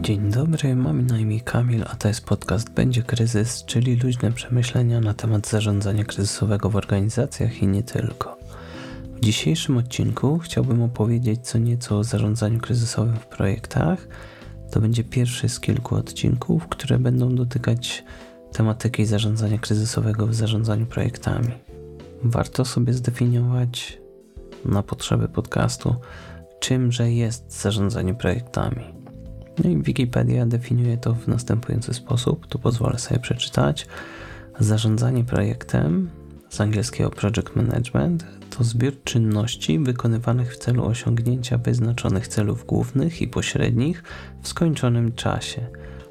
Dzień dobry, mam na imię Kamil, a to jest podcast Będzie Kryzys, czyli luźne przemyślenia na temat zarządzania kryzysowego w organizacjach i nie tylko. W dzisiejszym odcinku chciałbym opowiedzieć co nieco o zarządzaniu kryzysowym w projektach. To będzie pierwszy z kilku odcinków, które będą dotykać tematyki zarządzania kryzysowego w zarządzaniu projektami. Warto sobie zdefiniować na potrzeby podcastu, czymże jest zarządzanie projektami. No i Wikipedia definiuje to w następujący sposób, tu pozwolę sobie przeczytać. Zarządzanie projektem, z angielskiego project management, to zbiór czynności wykonywanych w celu osiągnięcia wyznaczonych celów głównych i pośrednich w skończonym czasie.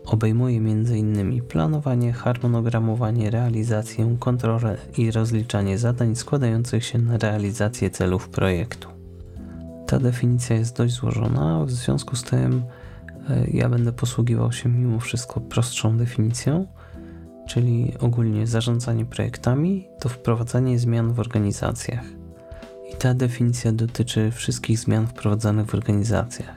Obejmuje m.in. planowanie, harmonogramowanie, realizację, kontrolę i rozliczanie zadań składających się na realizację celów projektu. Ta definicja jest dość złożona, w związku z tym ja będę posługiwał się mimo wszystko prostszą definicją, czyli ogólnie zarządzanie projektami to wprowadzanie zmian w organizacjach. I ta definicja dotyczy wszystkich zmian wprowadzanych w organizacjach.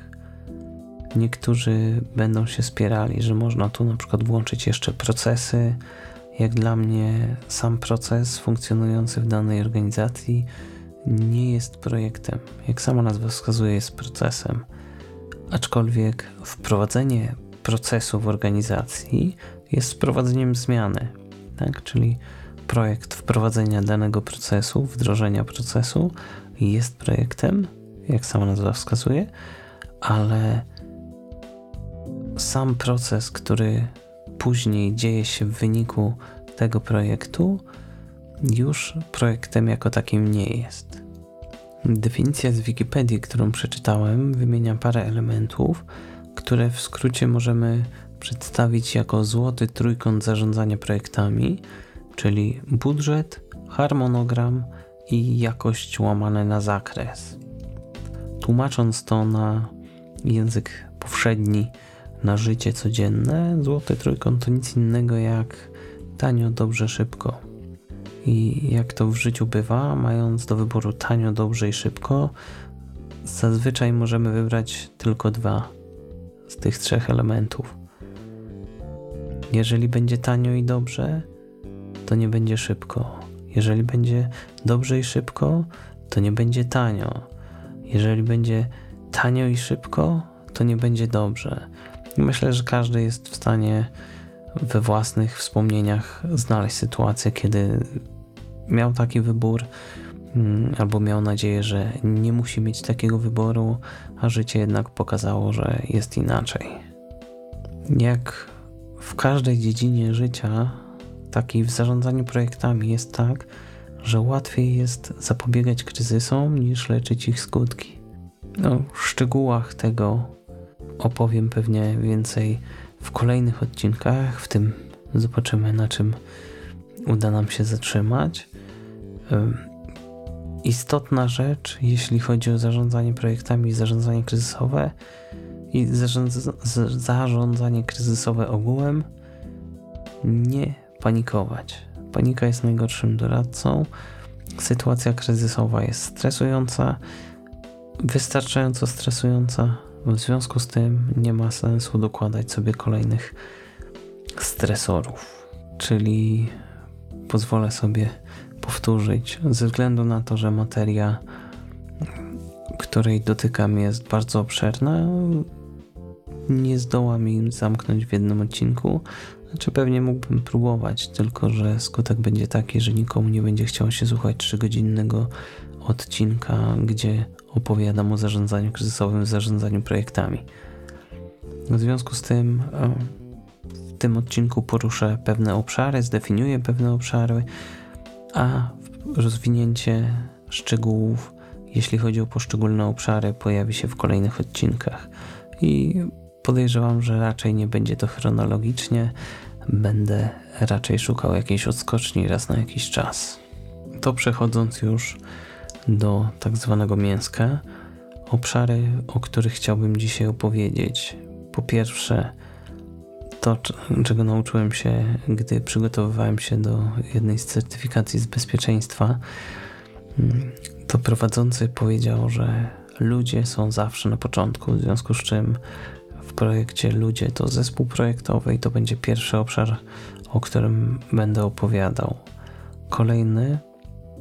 Niektórzy będą się spierali, że można tu na przykład włączyć jeszcze procesy. Jak dla mnie, sam proces funkcjonujący w danej organizacji nie jest projektem. Jak sama nazwa wskazuje, jest procesem aczkolwiek wprowadzenie procesu w organizacji jest wprowadzeniem zmiany, tak? czyli projekt wprowadzenia danego procesu, wdrożenia procesu jest projektem, jak sama nazwa wskazuje, ale sam proces, który później dzieje się w wyniku tego projektu, już projektem jako takim nie jest. Definicja z Wikipedii, którą przeczytałem, wymienia parę elementów, które w skrócie możemy przedstawić jako złoty trójkąt zarządzania projektami, czyli budżet, harmonogram i jakość łamane na zakres. Tłumacząc to na język powszedni, na życie codzienne, złoty trójkąt to nic innego jak tanio, dobrze, szybko. I jak to w życiu bywa, mając do wyboru tanio, dobrze i szybko, zazwyczaj możemy wybrać tylko dwa z tych trzech elementów. Jeżeli będzie tanio i dobrze, to nie będzie szybko. Jeżeli będzie dobrze i szybko, to nie będzie tanio. Jeżeli będzie tanio i szybko, to nie będzie dobrze. Myślę, że każdy jest w stanie we własnych wspomnieniach znaleźć sytuację, kiedy miał taki wybór, mm, albo miał nadzieję, że nie musi mieć takiego wyboru, a życie jednak pokazało, że jest inaczej. Jak w każdej dziedzinie życia, takiej w zarządzaniu projektami jest tak, że łatwiej jest zapobiegać kryzysom niż leczyć ich skutki. No, w szczegółach tego opowiem pewnie więcej w kolejnych odcinkach, w tym zobaczymy na czym uda nam się zatrzymać. Istotna rzecz, jeśli chodzi o zarządzanie projektami i zarządzanie kryzysowe i zarządzanie kryzysowe ogółem, nie panikować. Panika jest najgorszym doradcą. Sytuacja kryzysowa jest stresująca, wystarczająco stresująca. W związku z tym nie ma sensu dokładać sobie kolejnych stresorów. Czyli pozwolę sobie powtórzyć, ze względu na to, że materia, której dotykam, jest bardzo obszerna. Nie zdołam im zamknąć w jednym odcinku. Znaczy pewnie mógłbym próbować, tylko że skutek będzie taki, że nikomu nie będzie chciało się słuchać trzygodzinnego odcinka, gdzie opowiadam o zarządzaniu kryzysowym, zarządzaniu projektami. W związku z tym e, w tym odcinku poruszę pewne obszary, zdefiniuję pewne obszary, a rozwinięcie szczegółów, jeśli chodzi o poszczególne obszary, pojawi się w kolejnych odcinkach. I podejrzewam, że raczej nie będzie to chronologicznie, będę raczej szukał jakiejś odskoczni raz na jakiś czas. To przechodząc już do tak zwanego mięska, obszary, o których chciałbym dzisiaj opowiedzieć. Po pierwsze, to, czego nauczyłem się, gdy przygotowywałem się do jednej z certyfikacji z bezpieczeństwa, mm, to prowadzący powiedział, że ludzie są zawsze na początku, w związku z czym w w projekcie ludzie to zespół projektowy i to będzie pierwszy obszar, o którym będę opowiadał. Kolejny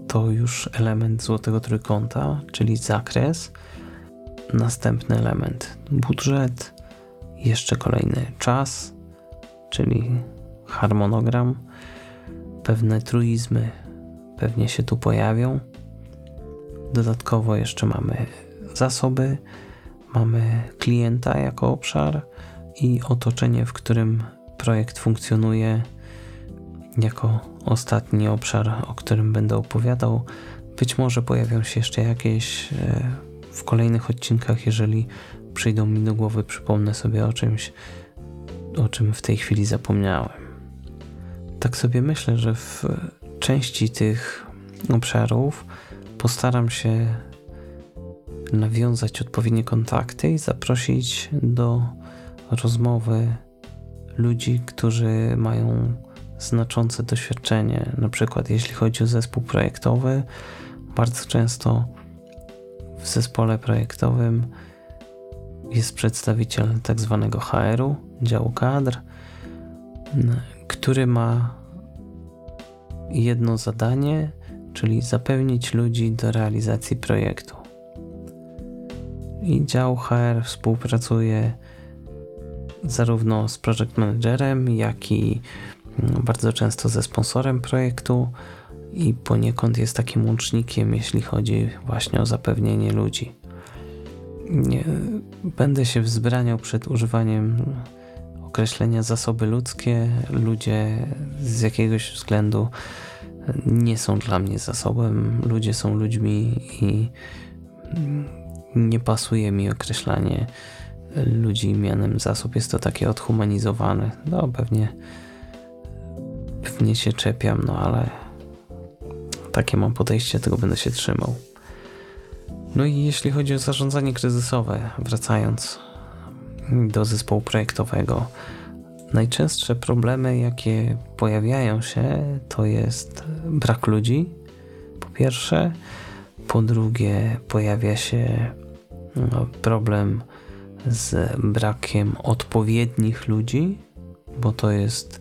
to już element złotego trójkąta, czyli zakres. Następny element budżet, jeszcze kolejny czas, czyli harmonogram. Pewne truizmy pewnie się tu pojawią. Dodatkowo jeszcze mamy zasoby, mamy klienta jako obszar i otoczenie, w którym projekt funkcjonuje jako ostatni obszar, o którym będę opowiadał. Być może pojawią się jeszcze jakieś e, w kolejnych odcinkach, jeżeli przyjdą mi do głowy, przypomnę sobie o czymś, o czym w tej chwili zapomniałem. Tak sobie myślę, że w części tych obszarów postaram się nawiązać odpowiednie kontakty i zaprosić do rozmowy ludzi, którzy mają znaczące doświadczenie. Na przykład, jeśli chodzi o zespół projektowy, bardzo często w zespole projektowym jest przedstawiciel tak zwanego HR-u, działu kadr, który ma jedno zadanie, czyli zapewnić ludzi do realizacji projektu. I dział HR współpracuje zarówno z project managerem, jak i bardzo często ze sponsorem projektu i poniekąd jest takim łącznikiem, jeśli chodzi właśnie o zapewnienie ludzi. Nie, będę się wzbraniał przed używaniem określenia zasoby ludzkie. Ludzie z jakiegoś względu nie są dla mnie zasobem. Ludzie są ludźmi i nie pasuje mi określanie ludzi mianem zasób. Jest to takie odhumanizowane. No pewnie pewnie się czepiam, no ale takie mam podejście, tego będę się trzymał. No i jeśli chodzi o zarządzanie kryzysowe, wracając do zespołu projektowego, najczęstsze problemy, jakie pojawiają się, to jest brak ludzi, po pierwsze. Po drugie, pojawia się no, problem z brakiem odpowiednich ludzi, bo to jest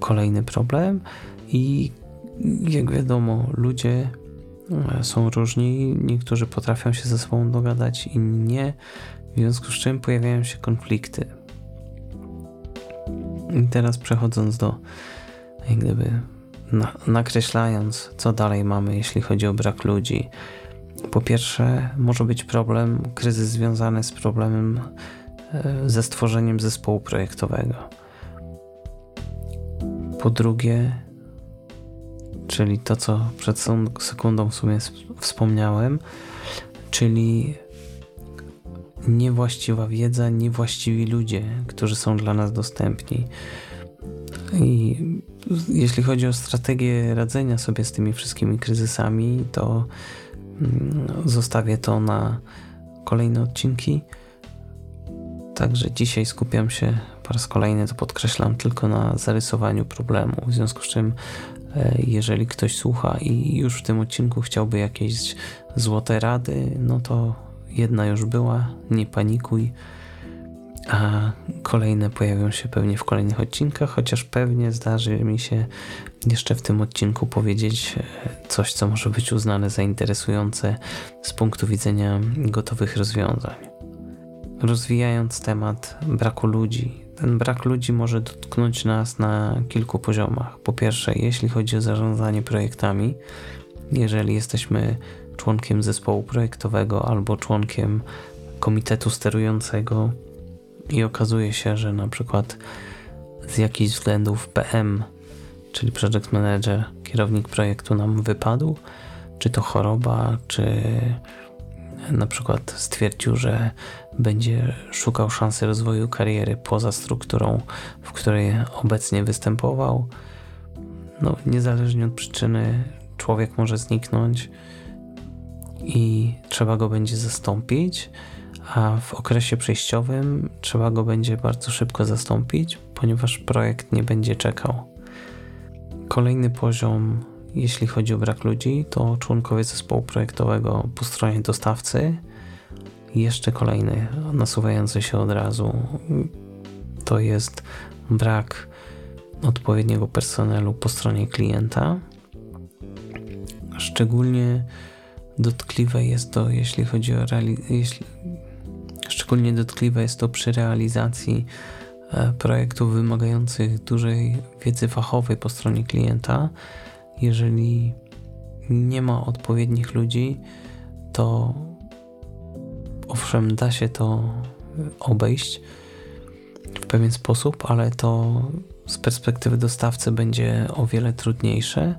kolejny problem. I jak wiadomo, ludzie e, są różni, niektórzy potrafią się ze sobą dogadać, inni nie, w związku z czym pojawiają się konflikty. I teraz przechodząc do, jak gdyby, na, nakreślając, co dalej mamy, jeśli chodzi o brak ludzi. Po pierwsze, może być problem, kryzys związany z problemem e, ze stworzeniem zespołu projektowego. Po drugie, czyli to, co przed sekundą w sumie wspomniałem, czyli niewłaściwa wiedza, niewłaściwi ludzie, którzy są dla nas dostępni. I jeśli chodzi o strategię radzenia sobie z tymi wszystkimi kryzysami, to mm, zostawię to na kolejne odcinki. Także dzisiaj skupiam się po raz kolejny, to podkreślam, tylko na zarysowaniu problemu. W związku z czym, e, jeżeli ktoś słucha i już w tym odcinku chciałby jakieś złote rady, no to jedna już była, nie panikuj, a kolejne pojawią się pewnie w kolejnych odcinkach, chociaż pewnie zdarzy mi się jeszcze w tym odcinku powiedzieć e, coś, co może być uznane za interesujące z punktu widzenia gotowych rozwiązań. Rozwijając temat braku ludzi, ten brak ludzi może dotknąć nas na kilku poziomach. Po pierwsze, jeśli chodzi o zarządzanie projektami, jeżeli jesteśmy członkiem zespołu projektowego albo członkiem komitetu sterującego i okazuje się, że na przykład z jakichś względów PM, czyli Project Manager, kierownik projektu nam wypadł, czy to choroba, czy na przykład stwierdził, że będzie szukał szansy rozwoju kariery poza strukturą, w której obecnie występował. No, niezależnie od przyczyny, człowiek może zniknąć i trzeba go będzie zastąpić, a w okresie przejściowym trzeba go będzie bardzo szybko zastąpić, ponieważ projekt nie będzie czekał. Kolejny poziom, jeśli chodzi o brak ludzi, to członkowie zespołu projektowego po stronie dostawcy. jeszcze kolejny, nasuwający się od razu, to jest brak odpowiedniego personelu po stronie klienta. Szczególnie dotkliwe jest to, jeśli chodzi o jeśli, szczególnie dotkliwe jest to przy realizacji e, projektów wymagających dużej wiedzy fachowej po stronie klienta. Jeżeli nie ma odpowiednich ludzi, to owszem, da się to obejść w pewien sposób, ale to z perspektywy dostawcy będzie o wiele trudniejsze,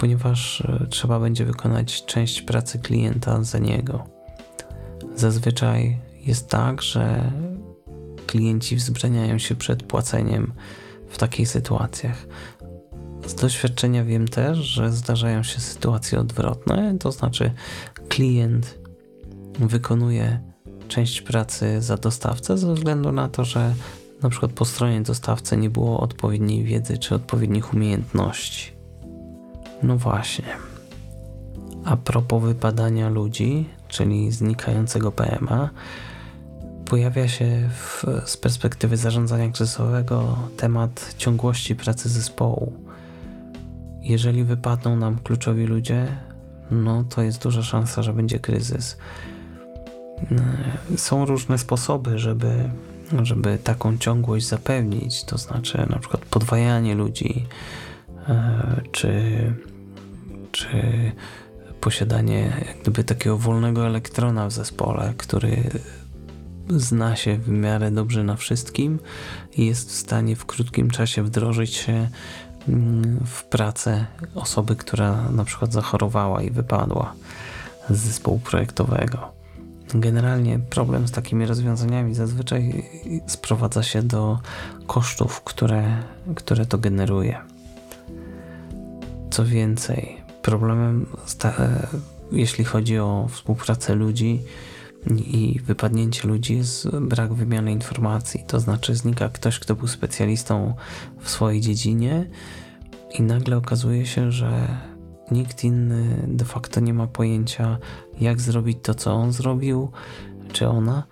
ponieważ e, trzeba będzie wykonać część pracy klienta za niego. Zazwyczaj jest tak, że klienci wzbraniają się przed płaceniem w takich sytuacjach. Z doświadczenia wiem też, że zdarzają się sytuacje odwrotne, to znaczy klient wykonuje część pracy za dostawcę ze względu na to, że na przykład po stronie dostawcy nie było odpowiedniej wiedzy czy odpowiednich umiejętności. No właśnie. A propos wypadania ludzi, czyli znikającego PMA, pojawia się w, z perspektywy zarządzania kryzysowego temat ciągłości pracy zespołu. Jeżeli wypadną nam kluczowi ludzie, no to jest duża szansa, że będzie kryzys. Są różne sposoby, żeby, żeby taką ciągłość zapewnić, to znaczy na przykład podwajanie ludzi, e, czy, czy posiadanie jak gdyby takiego wolnego elektrona w zespole, który zna się w miarę dobrze na wszystkim i jest w stanie w krótkim czasie wdrożyć się mm, w pracę osoby, która na przykład zachorowała i wypadła z zespołu projektowego. Generalnie problem z takimi rozwiązaniami zazwyczaj sprowadza się do kosztów, które, które to generuje. Co więcej, problemem, jeśli chodzi o współpracę ludzi i wypadnięcie ludzi, jest brak wymiany informacji. To znaczy, znika ktoś, kto był specjalistą w swojej dziedzinie, i nagle okazuje się, że nikt inny de facto nie ma pojęcia, jak zrobić to, co on zrobił, czy ona.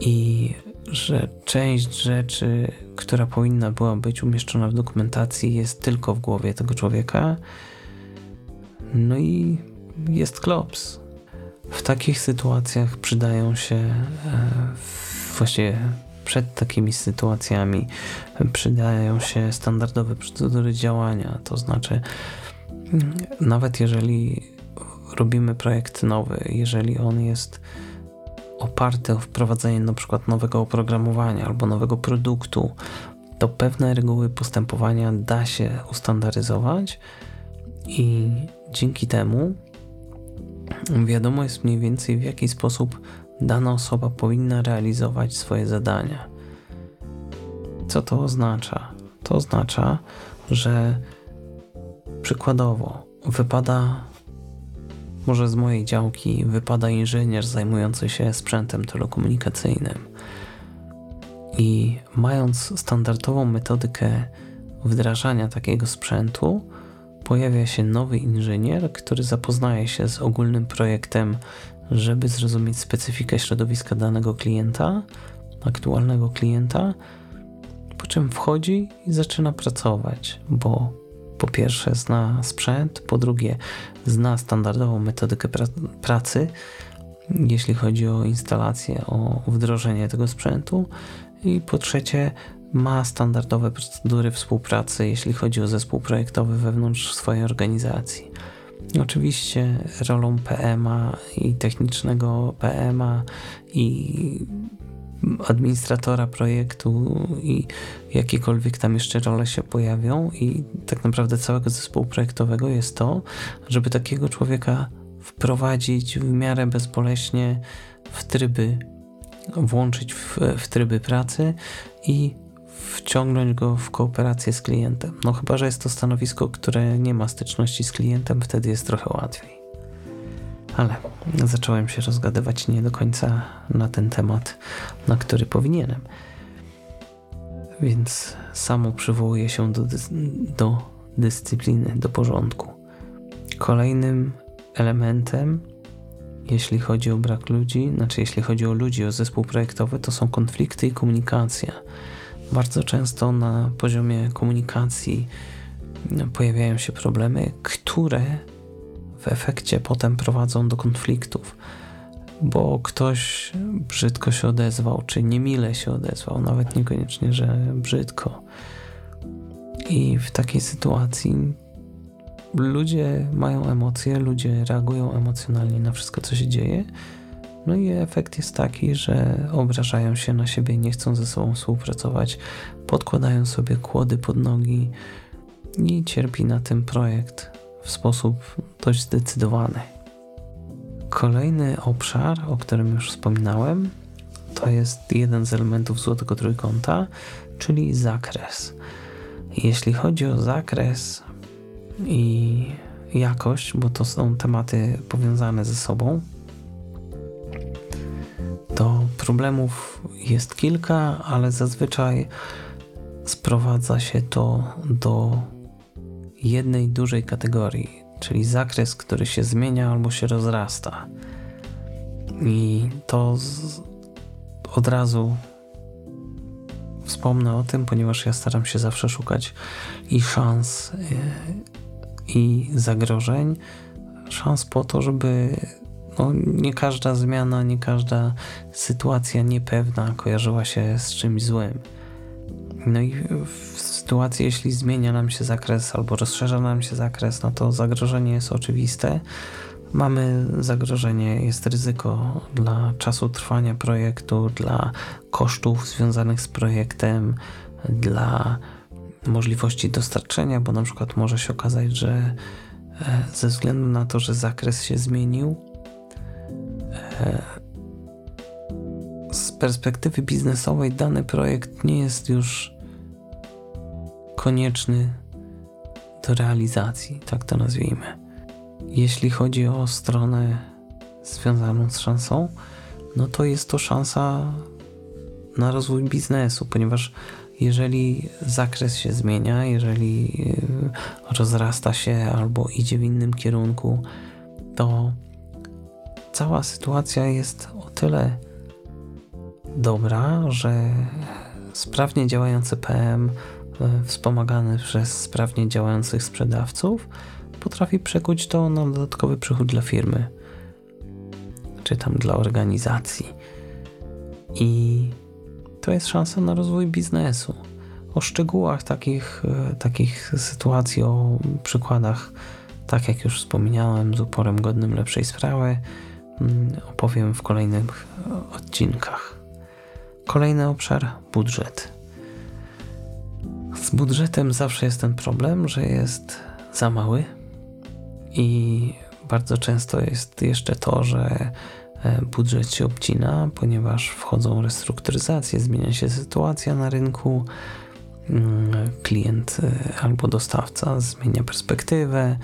I że część rzeczy, która powinna była być umieszczona w dokumentacji, jest tylko w głowie tego człowieka. No i jest klops. W takich sytuacjach przydają się e, właściwie przed takimi sytuacjami przydają się standardowe procedury działania, to znaczy nawet jeżeli robimy projekt nowy, jeżeli on jest oparty o wprowadzenie na przykład nowego oprogramowania albo nowego produktu, to pewne reguły postępowania da się ustandaryzować i dzięki temu wiadomo jest mniej więcej w jaki sposób dana osoba powinna realizować swoje zadania. Co to oznacza? To oznacza, że Przykładowo, wypada, może z mojej działki, wypada inżynier zajmujący się sprzętem telekomunikacyjnym. I mając standardową metodykę wdrażania takiego sprzętu, pojawia się nowy inżynier, który zapoznaje się z ogólnym projektem, żeby zrozumieć specyfikę środowiska danego klienta, aktualnego klienta, po czym wchodzi i zaczyna pracować, bo po pierwsze zna sprzęt, po drugie zna standardową metodykę pra pracy, jeśli chodzi o instalację, o wdrożenie tego sprzętu i po trzecie ma standardowe procedury współpracy, jeśli chodzi o zespół projektowy wewnątrz swojej organizacji. Oczywiście rolą PMA i technicznego PMA i administratora projektu i jakiekolwiek tam jeszcze role się pojawią i tak naprawdę całego zespołu projektowego jest to, żeby takiego człowieka wprowadzić w miarę bezboleśnie w tryby, włączyć w, w tryby pracy i wciągnąć go w kooperację z klientem. No chyba, że jest to stanowisko, które nie ma styczności z klientem, wtedy jest trochę łatwiej ale zacząłem się rozgadywać nie do końca na ten temat, na który powinienem. Więc samo przywołuje się do, do dyscypliny, do porządku. Kolejnym elementem jeśli chodzi o brak ludzi, znaczy jeśli chodzi o ludzi, o zespół projektowy, to są konflikty i komunikacja. Bardzo często na poziomie komunikacji no, pojawiają się problemy, które w efekcie potem prowadzą do konfliktów, bo ktoś brzydko się odezwał, czy niemile się odezwał, nawet niekoniecznie, że brzydko. I w takiej sytuacji ludzie mają emocje, ludzie reagują emocjonalnie na wszystko, co się dzieje. No i efekt jest taki, że obrażają się na siebie, nie chcą ze sobą współpracować, podkładają sobie kłody pod nogi i cierpi na tym projekt w sposób dość zdecydowany. Kolejny obszar, o którym już wspominałem, to jest jeden z elementów złotego trójkąta, czyli zakres. Jeśli chodzi o zakres i jakość, bo to są tematy powiązane ze sobą, to problemów jest kilka, ale zazwyczaj sprowadza się to do jednej dużej kategorii, czyli zakres, który się zmienia albo się rozrasta. I to z, od razu wspomnę o tym, ponieważ ja staram się zawsze szukać i szans, y, i zagrożeń. Szans po to, żeby no, nie każda zmiana, nie każda sytuacja niepewna kojarzyła się z czymś złym. No i w sytuacji, jeśli zmienia nam się zakres albo rozszerza nam się zakres, no to zagrożenie jest oczywiste. Mamy zagrożenie, jest ryzyko dla czasu trwania projektu, dla kosztów związanych z projektem, dla możliwości dostarczenia, bo na przykład może się okazać, że e, ze względu na to, że zakres się zmienił, z perspektywy biznesowej dany projekt nie jest już konieczny do realizacji, tak to nazwijmy. Jeśli chodzi o stronę związaną z szansą, no to jest to szansa na rozwój biznesu, ponieważ jeżeli zakres się zmienia, jeżeli y, rozrasta się albo idzie w innym kierunku, to cała sytuacja jest o tyle dobra, że sprawnie działający PM E, wspomagany przez sprawnie działających sprzedawców, potrafi przekuć to na dodatkowy przychód dla firmy, czy tam dla organizacji. I to jest szansa na rozwój biznesu. O szczegółach takich, e, takich sytuacji, o przykładach, tak jak już wspomniałem, z uporem godnym lepszej sprawy, opowiem w kolejnych odcinkach. Kolejny obszar budżet. Z budżetem zawsze jest ten problem, że jest za mały i bardzo często jest jeszcze to, że e, budżet się obcina, ponieważ wchodzą restrukturyzacje, zmienia się sytuacja na rynku, mm, klient e, albo dostawca zmienia perspektywę,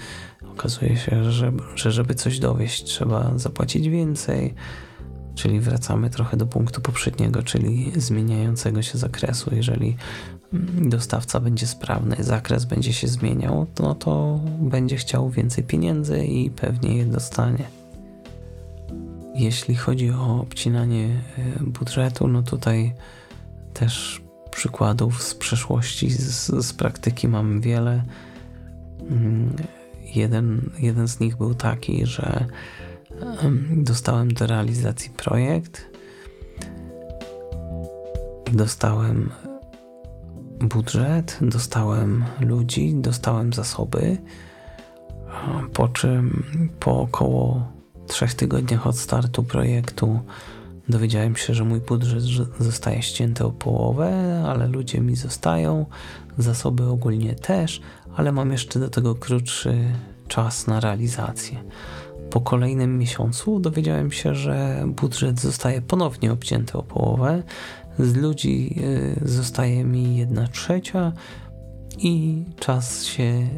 okazuje się, że, że żeby coś dowieść trzeba zapłacić więcej, czyli wracamy trochę do punktu poprzedniego, czyli zmieniającego się zakresu. Jeżeli dostawca będzie sprawny, zakres będzie się zmieniał, no to będzie chciał więcej pieniędzy i pewnie je dostanie. Jeśli chodzi o obcinanie e, budżetu, no tutaj też przykładów z przeszłości, z, z praktyki mam wiele. Jeden, jeden z nich był taki, że dostałem do realizacji projekt, dostałem budżet, dostałem ludzi, dostałem zasoby, po czym po około trzech tygodniach od startu projektu dowiedziałem się, że mój budżet zostaje ścięty o połowę, ale ludzie mi zostają, zasoby ogólnie też, ale mam jeszcze do tego krótszy czas na realizację. Po kolejnym miesiącu dowiedziałem się, że budżet zostaje ponownie obcięty o połowę, z ludzi e, zostaje mi jedna trzecia i czas się e,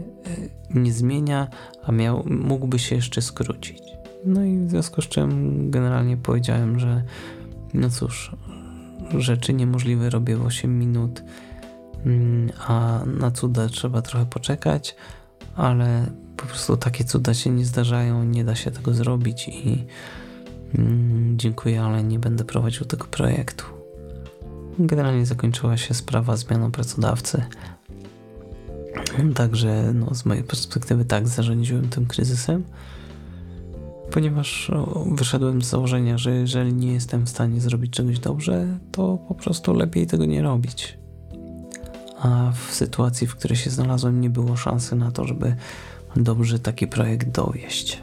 nie zmienia, a miał, mógłby się jeszcze skrócić. No i w związku z czym generalnie powiedziałem, że no cóż, rzeczy niemożliwe robię w 8 minut, a na cuda trzeba trochę poczekać, ale po prostu takie cuda się nie zdarzają, nie da się tego zrobić i Mm, dziękuję, ale nie będę prowadził tego projektu. Generalnie zakończyła się sprawa zmianą pracodawcy. Także no, z mojej perspektywy tak zarządziłem tym kryzysem, ponieważ wyszedłem z założenia, że jeżeli nie jestem w stanie zrobić czegoś dobrze, to po prostu lepiej tego nie robić. A w sytuacji, w której się znalazłem, nie było szansy na to, żeby dobrze taki projekt dowieść.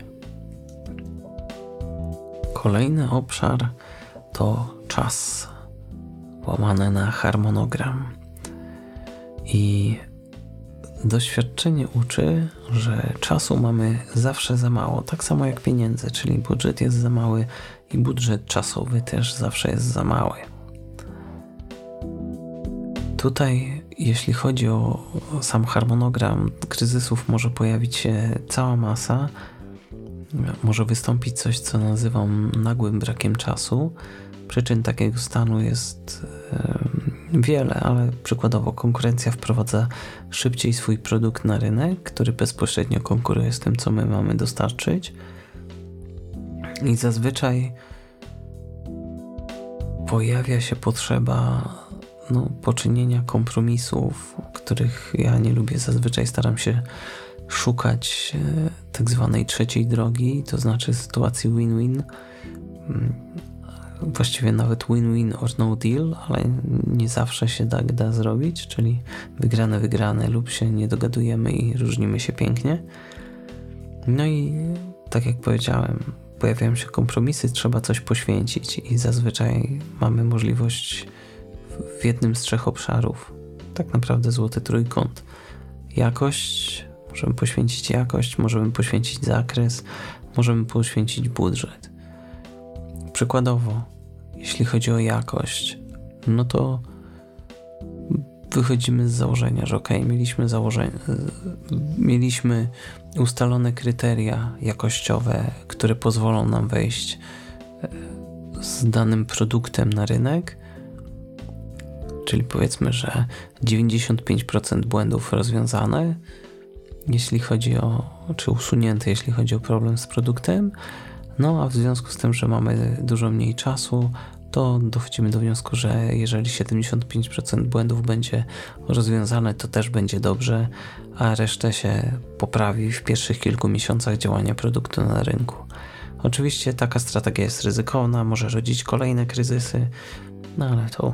Kolejny obszar to czas, łamane na harmonogram. I doświadczenie uczy, że czasu mamy zawsze za mało, tak samo jak pieniędzy, czyli budżet jest za mały i budżet czasowy też zawsze jest za mały. Tutaj, jeśli chodzi o sam harmonogram kryzysów, może pojawić się cała masa. Może wystąpić coś, co nazywam nagłym brakiem czasu. Przyczyn takiego stanu jest wiele, ale przykładowo konkurencja wprowadza szybciej swój produkt na rynek, który bezpośrednio konkuruje z tym, co my mamy dostarczyć. I zazwyczaj pojawia się potrzeba no, poczynienia kompromisów, których ja nie lubię. Zazwyczaj staram się szukać e, tak zwanej trzeciej drogi, to znaczy sytuacji win-win. Mm, właściwie nawet win-win or no deal, ale nie zawsze się tak da zrobić, czyli wygrane, wygrane lub się nie dogadujemy i różnimy się pięknie. No i tak jak powiedziałem, pojawiają się kompromisy, trzeba coś poświęcić i zazwyczaj mamy możliwość w jednym z trzech obszarów. Tak naprawdę złoty trójkąt. Jakość, możemy poświęcić jakość, możemy poświęcić zakres, możemy poświęcić budżet. Przykładowo, jeśli chodzi o jakość, no to wychodzimy z założenia, że ok, mieliśmy założenie, mieliśmy ustalone kryteria jakościowe, które pozwolą nam wejść e, z danym produktem na rynek czyli powiedzmy, że 95% błędów rozwiązane, jeśli chodzi o, czy usunięte, jeśli chodzi o problem z produktem. No a w związku z tym, że mamy dużo mniej czasu, to dochodzimy do wniosku, że jeżeli 75% błędów będzie rozwiązane, to też będzie dobrze, a resztę się poprawi w pierwszych kilku miesiącach działania produktu na rynku. Oczywiście taka strategia jest ryzykowna, może rodzić kolejne kryzysy, no ale to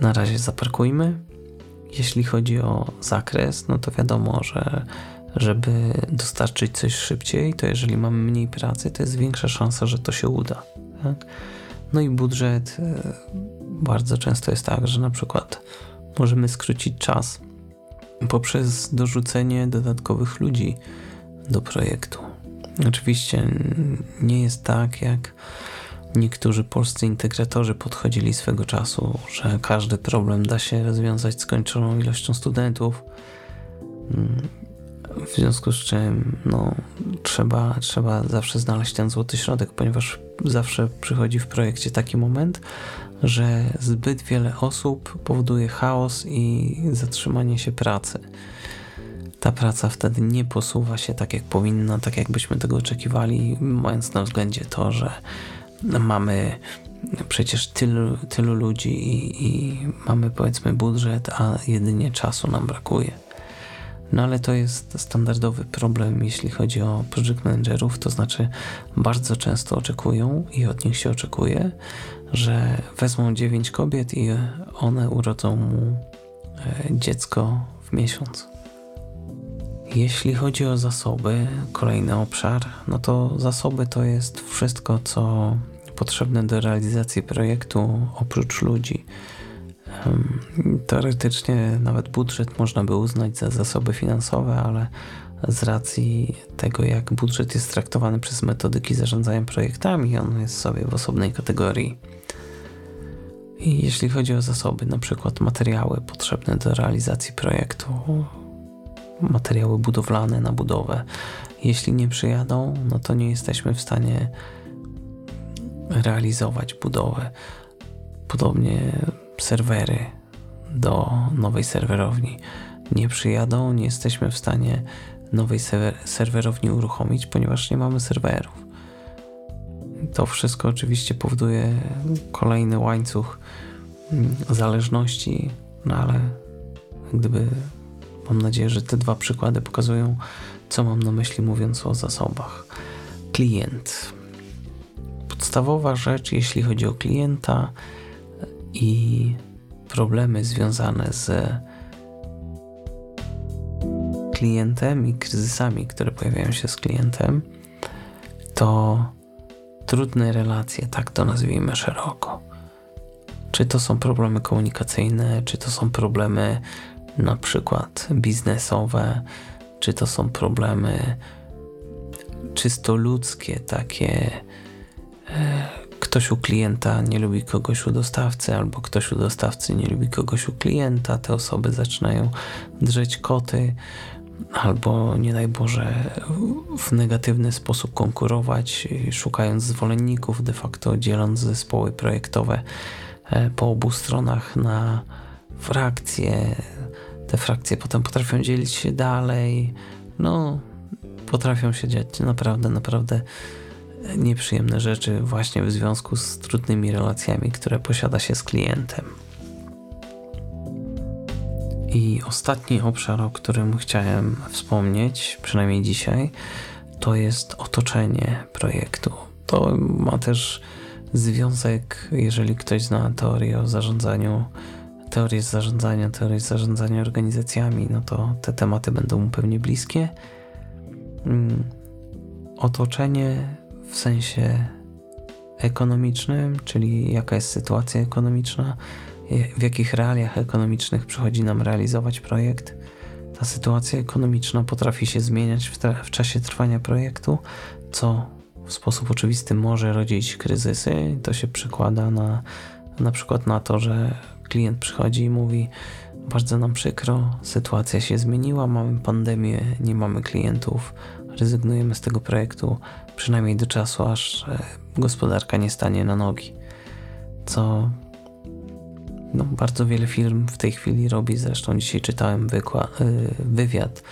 na razie zaparkujmy. Jeśli chodzi o zakres, no to wiadomo, że żeby dostarczyć coś szybciej, to jeżeli mamy mniej pracy, to jest większa szansa, że to się uda. Tak? No i budżet e, bardzo często jest tak, że na przykład możemy skrócić czas poprzez dorzucenie dodatkowych ludzi do projektu. Oczywiście nie jest tak, jak Niektórzy polscy integratorzy podchodzili swego czasu, że każdy problem da się rozwiązać skończoną ilością studentów. Mm, w związku z czym no, trzeba, trzeba zawsze znaleźć ten złoty środek, ponieważ zawsze przychodzi w projekcie taki moment, że zbyt wiele osób powoduje chaos i zatrzymanie się pracy. Ta praca wtedy nie posuwa się tak jak powinna, tak jakbyśmy tego oczekiwali, mając na względzie to, że mamy przecież tylu, tylu ludzi i, i, mamy powiedzmy budżet, a jedynie czasu nam brakuje. No ale to jest standardowy problem, jeśli chodzi o project managerów, to znaczy bardzo często oczekują i od nich się oczekuje, że wezmą 9 kobiet i one urodzą mu e, dziecko w miesiąc. Jeśli chodzi o zasoby, kolejny obszar, no to zasoby to jest wszystko, co potrzebne do realizacji projektu oprócz ludzi. Teoretycznie nawet budżet można by uznać za zasoby finansowe, ale z racji tego, jak budżet jest traktowany przez metodyki zarządzania projektami, on jest sobie w osobnej kategorii. I jeśli chodzi o zasoby, na przykład materiały potrzebne do realizacji projektu, materiały budowlane na budowę. Jeśli nie przyjadą, no to nie jesteśmy w stanie realizować budowę. Podobnie serwery do nowej serwerowni nie przyjadą, nie jesteśmy w stanie nowej serwer serwerowni uruchomić, ponieważ nie mamy serwerów. To wszystko oczywiście powoduje kolejny łańcuch mm, zależności, no ale gdyby mam nadzieję, że te dwa przykłady pokazują, co mam na myśli mówiąc o zasobach. Klient. Podstawowa rzecz, jeśli chodzi o klienta i problemy związane z klientem i kryzysami, które pojawiają się z klientem, to trudne relacje, tak to nazwijmy szeroko. Czy to są problemy komunikacyjne, czy to są problemy na przykład biznesowe, czy to są problemy czysto ludzkie, takie e, ktoś u klienta nie lubi kogoś u dostawcy, albo ktoś u dostawcy nie lubi kogoś u klienta, te osoby zaczynają drzeć koty, albo nie daj Boże w negatywny sposób konkurować, szukając zwolenników, de facto dzieląc zespoły projektowe e, po obu stronach na frakcje. Te frakcje potem potrafią dzielić się dalej. No, potrafią się dziać naprawdę, naprawdę nieprzyjemne rzeczy właśnie w związku z trudnymi relacjami, które posiada się z klientem. I ostatni obszar, o którym chciałem wspomnieć, przynajmniej dzisiaj, to jest otoczenie projektu. To ma też związek, jeżeli ktoś zna teorię o zarządzaniu, teorię zarządzania, teorię zarządzania organizacjami, no to te tematy będą mu pewnie bliskie. Mm, otoczenie w sensie ekonomicznym, czyli jaka jest sytuacja ekonomiczna, w jakich realiach ekonomicznych przychodzi nam realizować projekt. Ta sytuacja ekonomiczna potrafi się zmieniać w, w czasie trwania projektu, co w sposób oczywisty może rodzić kryzysy. To się przekłada na, na przykład na to, że klient przychodzi i mówi: Bardzo nam przykro, sytuacja się zmieniła, mamy pandemię, nie mamy klientów, rezygnujemy z tego projektu, przynajmniej do czasu, aż e, gospodarka nie stanie na nogi. Co no, bardzo wiele firm w tej chwili robi. Zresztą dzisiaj czytałem y, wywiad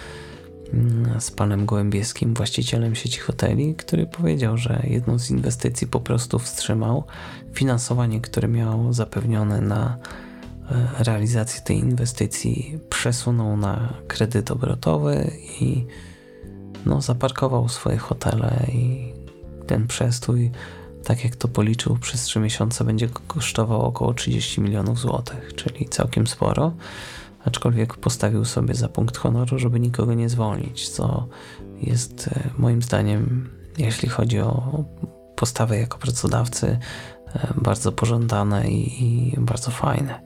mm, z panem Gołębieskim, właścicielem sieci hoteli, który powiedział, że jedną z inwestycji po prostu wstrzymał. Finansowanie, które miał zapewnione na e, realizację tej inwestycji, przesunął na kredyt obrotowy i no, zaparkował swoje hotele i ten przestój tak jak to policzył, przez 3 miesiące będzie kosztował około 30 milionów złotych, czyli całkiem sporo. Aczkolwiek postawił sobie za punkt honoru, żeby nikogo nie zwolnić, co jest e, moim zdaniem, jeśli chodzi o postawę jako pracodawcy, e, bardzo pożądane i, i bardzo fajne.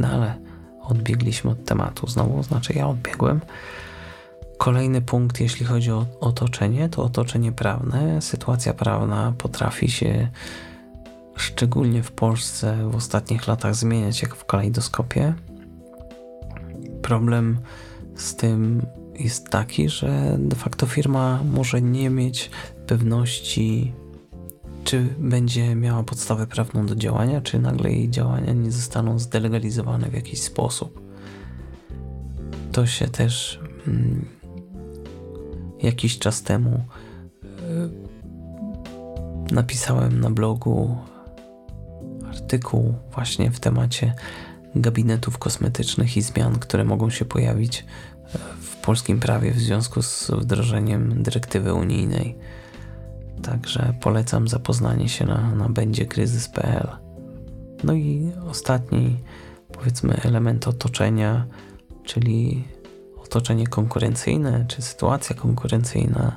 No ale odbiegliśmy od tematu znowu, znaczy ja odbiegłem. Kolejny punkt, jeśli chodzi o otoczenie, to otoczenie prawne. Sytuacja prawna potrafi się szczególnie w Polsce w ostatnich latach zmieniać jak w kalejdoskopie. Problem z tym jest taki, że de facto firma może nie mieć pewności, czy będzie miała podstawę prawną do działania, czy nagle jej działania nie zostaną zdelegalizowane w jakiś sposób. To się też. Hmm, jakiś czas temu e, napisałem na blogu artykuł właśnie w temacie gabinetów kosmetycznych i zmian, które mogą się pojawić e, w polskim prawie w związku z wdrożeniem dyrektywy unijnej. Także polecam zapoznanie się na, na będziekryzys.pl. No i ostatni, powiedzmy, element otoczenia, czyli otoczenie konkurencyjne czy sytuacja konkurencyjna.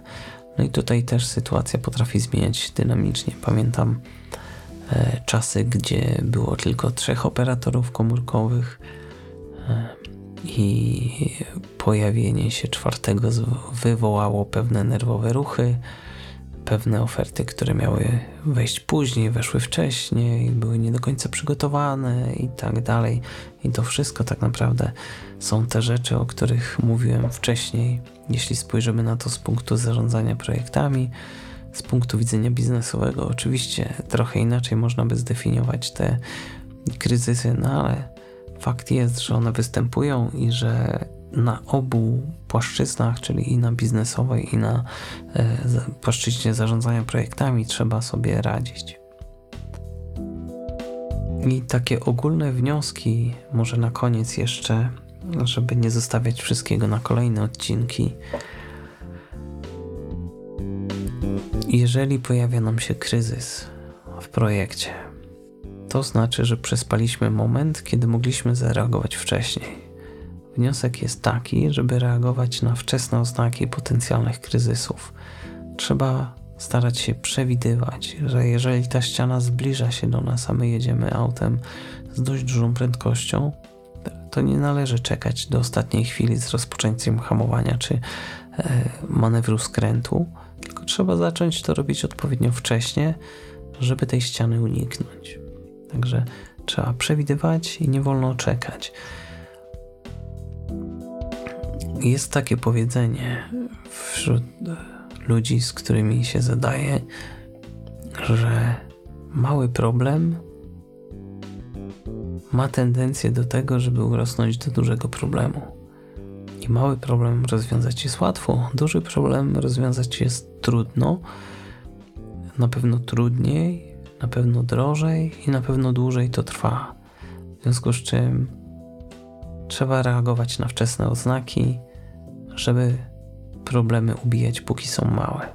No i tutaj też sytuacja potrafi zmieniać dynamicznie. Pamiętam e, czasy, gdzie było tylko trzech operatorów komórkowych e, i pojawienie się czwartego wywołało pewne nerwowe ruchy pewne oferty, które miały wejść później, weszły wcześniej, były nie do końca przygotowane i tak dalej. I to wszystko tak naprawdę są te rzeczy, o których mówiłem wcześniej. Jeśli spojrzymy na to z punktu zarządzania projektami, z punktu widzenia biznesowego, oczywiście trochę inaczej można by zdefiniować te kryzysy, no ale fakt jest, że one występują i że na obu płaszczyznach, czyli i na biznesowej, i na e, płaszczyźnie zarządzania projektami, trzeba sobie radzić. I takie ogólne wnioski, może na koniec jeszcze, żeby nie zostawiać wszystkiego na kolejne odcinki. Jeżeli pojawia nam się kryzys w projekcie, to znaczy, że przespaliśmy moment, kiedy mogliśmy zareagować wcześniej. Wniosek jest taki, żeby reagować na wczesne oznaki potencjalnych kryzysów. Trzeba starać się przewidywać, że jeżeli ta ściana zbliża się do nas, a my jedziemy autem z dość dużą prędkością, to nie należy czekać do ostatniej chwili z rozpoczęciem hamowania czy e, manewru skrętu, tylko trzeba zacząć to robić odpowiednio wcześnie, żeby tej ściany uniknąć. Także trzeba przewidywać i nie wolno czekać. Jest takie powiedzenie wśród ludzi, z którymi się zadaje, że mały problem ma tendencję do tego, żeby urosnąć do dużego problemu. I mały problem rozwiązać jest łatwo, duży problem rozwiązać jest trudno, na pewno trudniej, na pewno drożej i na pewno dłużej to trwa. W związku z czym trzeba reagować na wczesne oznaki, żeby problemy ubijać, póki są małe.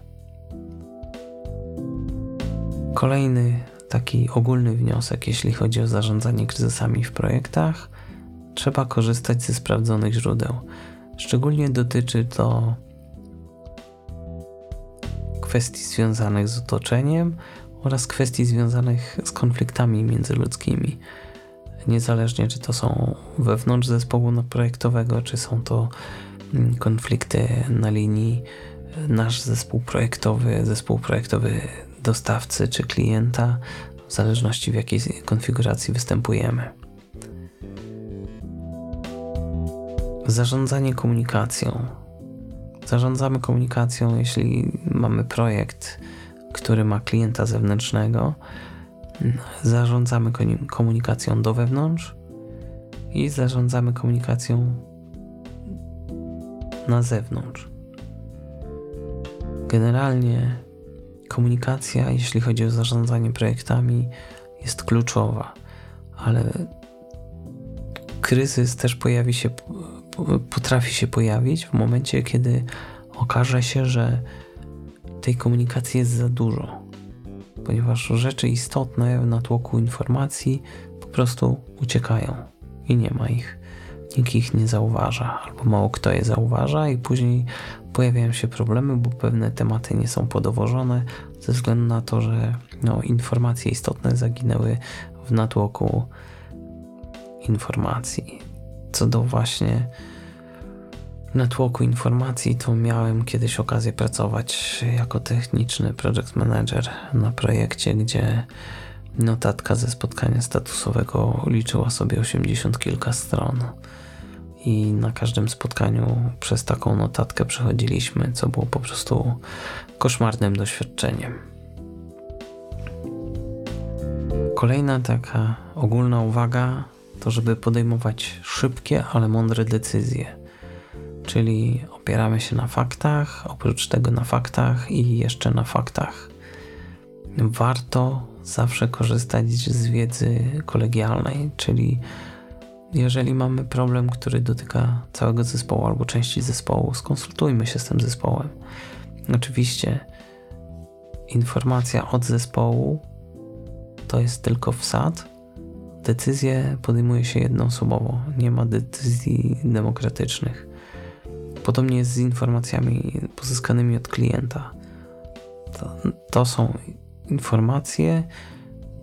Kolejny taki ogólny wniosek, jeśli chodzi o zarządzanie kryzysami w projektach, trzeba korzystać ze sprawdzonych źródeł. Szczególnie dotyczy to kwestii związanych z otoczeniem oraz kwestii związanych z konfliktami międzyludzkimi. Niezależnie czy to są wewnątrz zespołu projektowego, czy są to mm, konflikty na linii nasz zespół projektowy, zespół projektowy dostawcy czy klienta, w zależności w jakiej konfiguracji występujemy. Zarządzanie komunikacją. Zarządzamy komunikacją, jeśli mamy projekt, który ma klienta zewnętrznego. Zarządzamy komunikacją do wewnątrz i zarządzamy komunikacją na zewnątrz. Generalnie komunikacja, jeśli chodzi o zarządzanie projektami, jest kluczowa, ale kryzys też pojawi się, potrafi się pojawić w momencie, kiedy okaże się, że tej komunikacji jest za dużo, ponieważ rzeczy istotne w natłoku informacji po prostu uciekają i nie ma ich. Nikt ich nie zauważa, albo mało kto je zauważa, i później pojawiają się problemy, bo pewne tematy nie są podowożone ze względu na to, że no, informacje istotne zaginęły w natłoku informacji. Co do właśnie natłoku informacji, to miałem kiedyś okazję pracować jako techniczny project manager na projekcie, gdzie notatka ze spotkania statusowego liczyła sobie 80 kilka stron i na każdym spotkaniu przez taką notatkę przechodziliśmy, co było po prostu koszmarnym doświadczeniem. Kolejna taka ogólna uwaga to, żeby podejmować szybkie, ale mądre decyzje. Czyli opieramy się na faktach, oprócz tego na faktach i jeszcze na faktach. Warto zawsze korzystać z wiedzy kolegialnej, czyli jeżeli mamy problem, który dotyka całego zespołu albo części zespołu, skonsultujmy się z tym zespołem. Oczywiście informacja od zespołu to jest tylko wsad. Decyzje podejmuje się jednoosobowo, nie ma decyzji demokratycznych. Podobnie jest z informacjami pozyskanymi od klienta. To, to są informacje,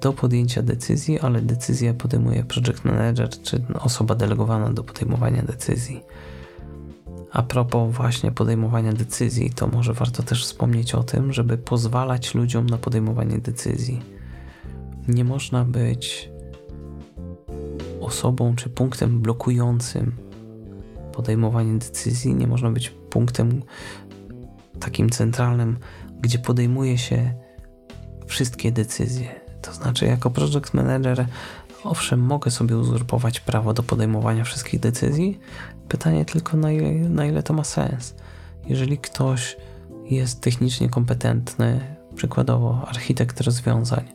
do podjęcia decyzji, ale decyzję podejmuje project manager czy osoba delegowana do podejmowania decyzji. A propos właśnie podejmowania decyzji, to może warto też wspomnieć o tym, żeby pozwalać ludziom na podejmowanie decyzji. Nie można być osobą czy punktem blokującym podejmowanie decyzji, nie można być punktem takim centralnym, gdzie podejmuje się wszystkie decyzje. To znaczy, jako project manager owszem, mogę sobie uzurpować prawo do podejmowania wszystkich decyzji. Pytanie tylko, na ile, na ile to ma sens. Jeżeli ktoś jest technicznie kompetentny, przykładowo architekt rozwiązań,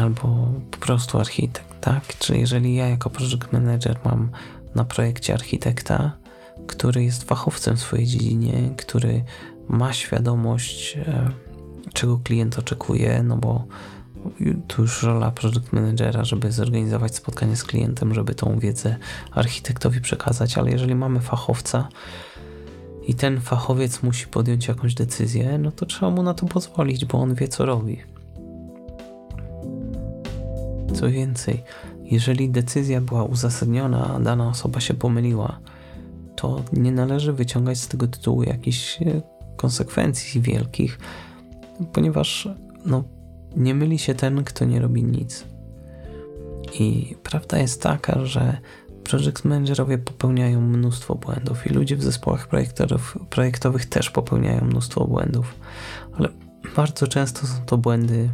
albo po prostu architekt, tak? Czy jeżeli ja jako project manager mam na projekcie architekta, który jest fachowcem w swojej dziedzinie, który ma świadomość, e, czego klient oczekuje, no bo tu już rola project managera, żeby zorganizować spotkanie z klientem, żeby tą wiedzę architektowi przekazać, ale jeżeli mamy fachowca i ten fachowiec musi podjąć jakąś decyzję, no to trzeba mu na to pozwolić, bo on wie, co robi. Co więcej, jeżeli decyzja była uzasadniona, a dana osoba się pomyliła, to nie należy wyciągać z tego tytułu jakichś e, konsekwencji wielkich, ponieważ no, nie myli się ten, kto nie robi nic. I prawda jest taka, że project managerowie popełniają mnóstwo błędów i ludzie w zespołach projektowych też popełniają mnóstwo błędów, ale bardzo często są to błędy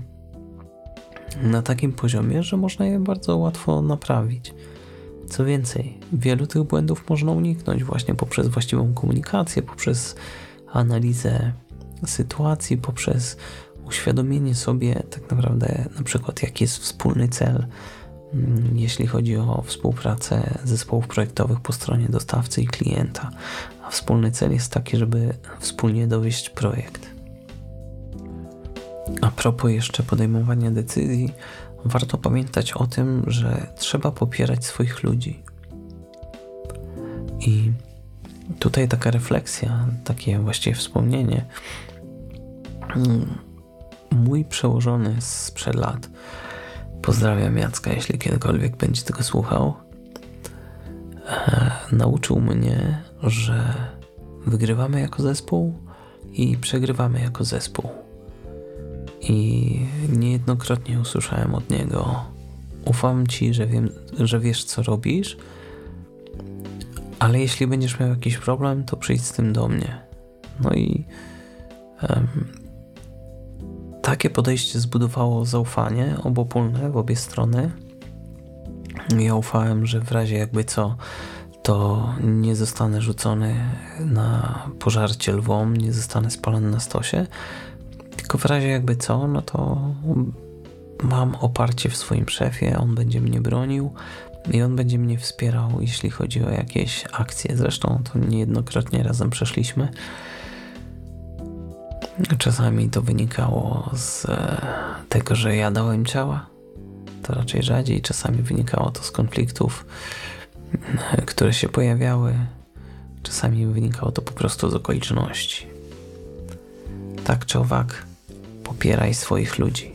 na takim poziomie, że można je bardzo łatwo naprawić. Co więcej, wielu tych błędów można uniknąć właśnie poprzez właściwą komunikację, poprzez analizę sytuacji, poprzez uświadomienie sobie tak naprawdę na przykład jaki jest wspólny cel, mm, jeśli chodzi o współpracę zespołów projektowych po stronie dostawcy i klienta. A wspólny cel jest taki, żeby wspólnie dowieść projekt. A propos jeszcze podejmowania decyzji, warto pamiętać o tym, że trzeba popierać swoich ludzi. I tutaj taka refleksja, takie właściwie wspomnienie. Mój przełożony sprzed lat, pozdrawiam Jacka, jeśli kiedykolwiek będzie tego słuchał, e, nauczył mnie, że wygrywamy jako zespół i przegrywamy jako zespół i niejednokrotnie usłyszałem od niego: Ufam ci, że, wiem, że wiesz, co robisz, ale jeśli będziesz miał jakiś problem, to przyjdź z tym do mnie. No i um, takie podejście zbudowało zaufanie obopólne w obie strony. Ja ufałem, że w razie jakby co, to nie zostanę rzucony na pożarcie lwom, nie zostanę spalony na stosie, w razie jakby co, no to mam oparcie w swoim szefie, on będzie mnie bronił i on będzie mnie wspierał, jeśli chodzi o jakieś akcje. Zresztą to niejednokrotnie razem przeszliśmy. Czasami to wynikało z e, tego, że ja dałem ciała. To raczej rzadziej. Czasami wynikało to z konfliktów, e, które się pojawiały. Czasami wynikało to po prostu z okoliczności. Tak czy owak, popieraj swoich ludzi.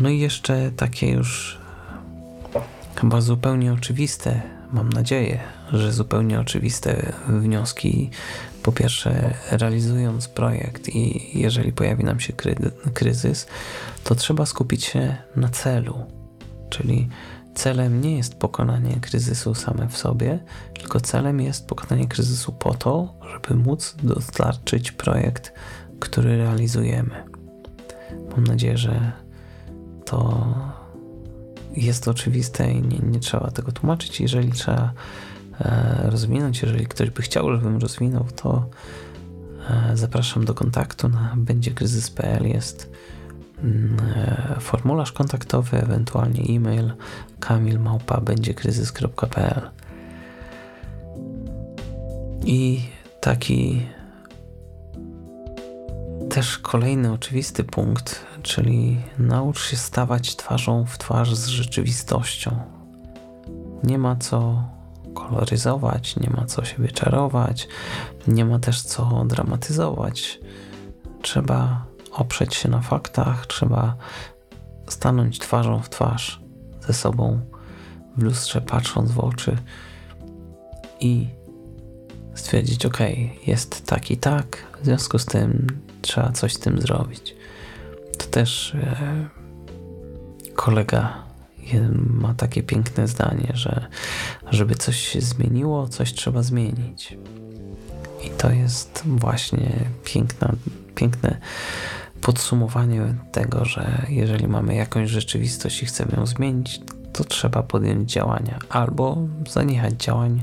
No i jeszcze takie już chyba zupełnie oczywiste, mam nadzieję, że zupełnie oczywiste wnioski. Po pierwsze, realizując projekt i jeżeli pojawi nam się kry kryzys, to trzeba skupić się na celu. Czyli celem nie jest pokonanie kryzysu same w sobie, tylko celem jest pokonanie kryzysu po to, żeby móc dostarczyć projekt który realizujemy. Mam nadzieję, że to jest oczywiste i nie, nie trzeba tego tłumaczyć. Jeżeli trzeba e, rozwinąć, jeżeli ktoś by chciał, żebym rozwinął, to e, zapraszam do kontaktu na będziekryzys.pl jest mm, e, formularz kontaktowy, ewentualnie e-mail kamilmałpa będziekryzys.pl i taki też kolejny oczywisty punkt, czyli naucz się stawać twarzą w twarz z rzeczywistością. Nie ma co koloryzować, nie ma co siebie czarować, nie ma też co dramatyzować. Trzeba oprzeć się na faktach, trzeba stanąć twarzą w twarz ze sobą w lustrze, patrząc w oczy i stwierdzić: OK, jest tak i tak, w związku z tym trzeba coś z tym zrobić. To też e, kolega ma takie piękne zdanie, że żeby coś się zmieniło, coś trzeba zmienić. I to jest właśnie piękna, piękne podsumowanie tego, że jeżeli mamy jakąś rzeczywistość i chcemy ją zmienić, to trzeba podjąć działania albo zaniechać działań.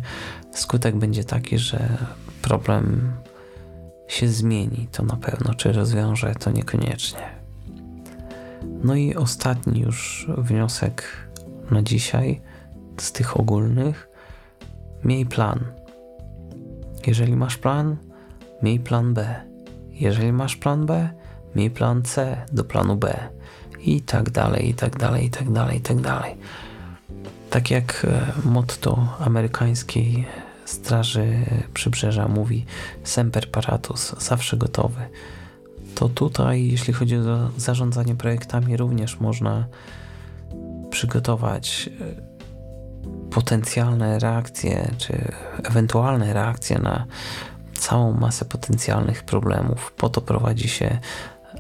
Skutek będzie taki, że problem się zmieni, to na pewno, czy rozwiąże, to niekoniecznie. No i ostatni już wniosek na dzisiaj z tych ogólnych. Miej plan. Jeżeli masz plan, miej plan B. Jeżeli masz plan B, miej plan C do planu B. I tak dalej, i tak dalej, i tak dalej, i tak dalej. Tak jak e, motto amerykańskiej Straży Przybrzeża mówi Semper Paratus, zawsze gotowy. To tutaj, jeśli chodzi o zarządzanie projektami, również można przygotować e, potencjalne reakcje, czy ewentualne reakcje na całą masę potencjalnych problemów. Po to prowadzi się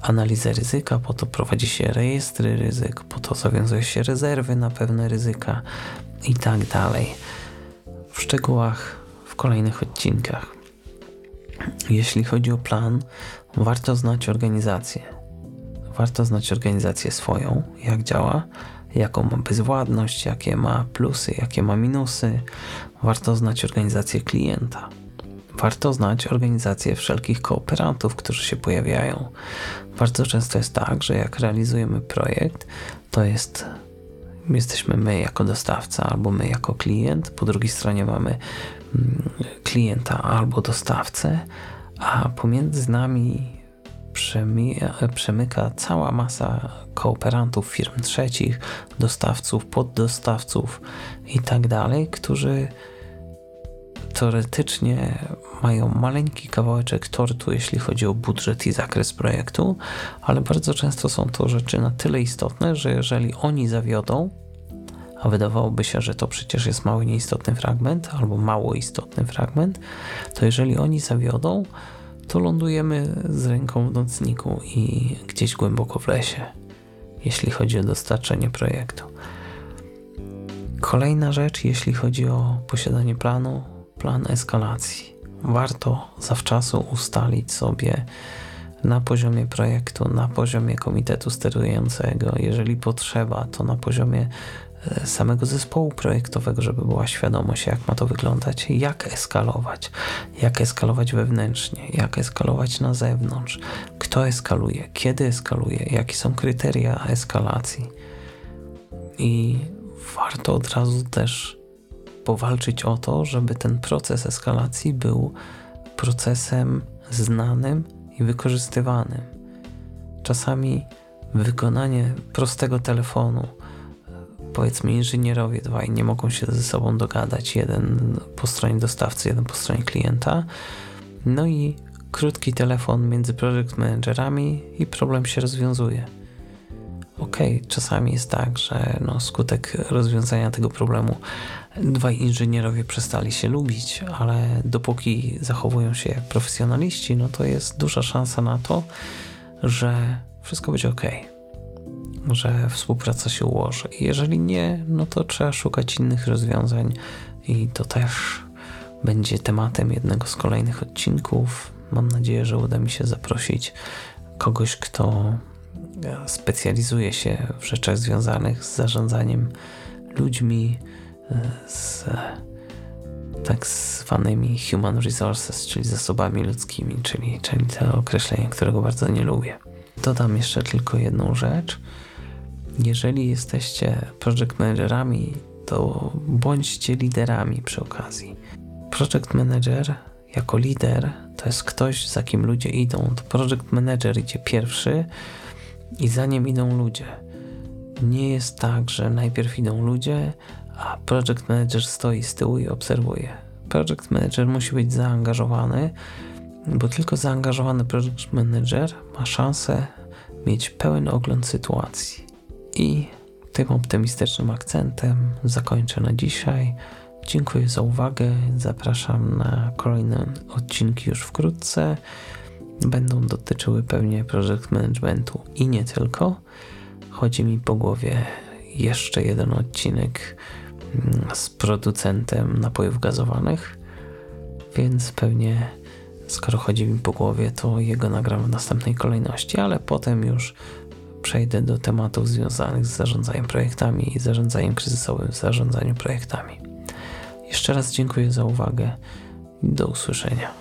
analizę ryzyka, po to prowadzi się rejestry ryzyk, po to zawiązuje się rezerwy na pewne ryzyka i tak dalej. W szczegółach kolejnych odcinkach. Jeśli chodzi o plan, warto znać organizację. Warto znać organizację swoją, jak działa, jaką ma bezwładność, jakie ma plusy, jakie ma minusy. Warto znać organizację klienta. Warto znać organizację wszelkich kooperantów, którzy się pojawiają. Bardzo często jest tak, że jak realizujemy projekt, to jest jesteśmy my jako dostawca albo my jako klient, po drugiej stronie mamy klienta albo dostawcę, a pomiędzy nami przemyka cała masa kooperantów, firm trzecich, dostawców, poddostawców i tak którzy teoretycznie mają maleńki kawałeczek tortu, jeśli chodzi o budżet i zakres projektu, ale bardzo często są to rzeczy na tyle istotne, że jeżeli oni zawiodą, a wydawałoby się, że to przecież jest mały nieistotny fragment albo mało istotny fragment, to jeżeli oni zawiodą, to lądujemy z ręką w nocniku i gdzieś głęboko w lesie, jeśli chodzi o dostarczenie projektu. Kolejna rzecz, jeśli chodzi o posiadanie planu, plan eskalacji. Warto zawczasu ustalić sobie na poziomie projektu, na poziomie komitetu sterującego, jeżeli potrzeba, to na poziomie samego zespołu projektowego, żeby była świadomość, jak ma to wyglądać, jak eskalować, jak eskalować wewnętrznie, jak eskalować na zewnątrz, kto eskaluje, kiedy eskaluje, jakie są kryteria eskalacji. I warto od razu też powalczyć o to, żeby ten proces eskalacji był procesem znanym i wykorzystywanym. Czasami wykonanie prostego telefonu, powiedzmy inżynierowie dwaj nie mogą się ze sobą dogadać, jeden po stronie dostawcy, jeden po stronie klienta. No i krótki telefon między project managerami i problem się rozwiązuje. Okay, czasami jest tak, że no, skutek rozwiązania tego problemu dwaj inżynierowie przestali się lubić, ale dopóki zachowują się jak profesjonaliści, no to jest duża szansa na to, że wszystko będzie ok że współpraca się ułoży. Jeżeli nie, no to trzeba szukać innych rozwiązań i to też będzie tematem jednego z kolejnych odcinków. Mam nadzieję, że uda mi się zaprosić kogoś, kto specjalizuje się w rzeczach związanych z zarządzaniem ludźmi, z tak zwanymi human resources, czyli zasobami ludzkimi, czyli, czyli to określenie, którego bardzo nie lubię. Dodam jeszcze tylko jedną rzecz. Jeżeli jesteście project managerami, to bądźcie liderami przy okazji. Project manager jako lider to jest ktoś, za kim ludzie idą. To project manager idzie pierwszy i za nim idą ludzie. Nie jest tak, że najpierw idą ludzie, a project manager stoi z tyłu i obserwuje. Project manager musi być zaangażowany, bo tylko zaangażowany project manager ma szansę mieć pełen ogląd sytuacji. I tym optymistycznym akcentem zakończę na dzisiaj. Dziękuję za uwagę. Zapraszam na kolejne odcinki już wkrótce. Będą dotyczyły pewnie project managementu i nie tylko. Chodzi mi po głowie jeszcze jeden odcinek mm, z producentem napojów gazowanych, więc pewnie skoro chodzi mi po głowie, to jego nagram w następnej kolejności, ale potem już przejdę do tematów związanych z zarządzaniem projektami i zarządzaniem kryzysowym w zarządzaniu projektami. Jeszcze raz dziękuję za uwagę do usłyszenia.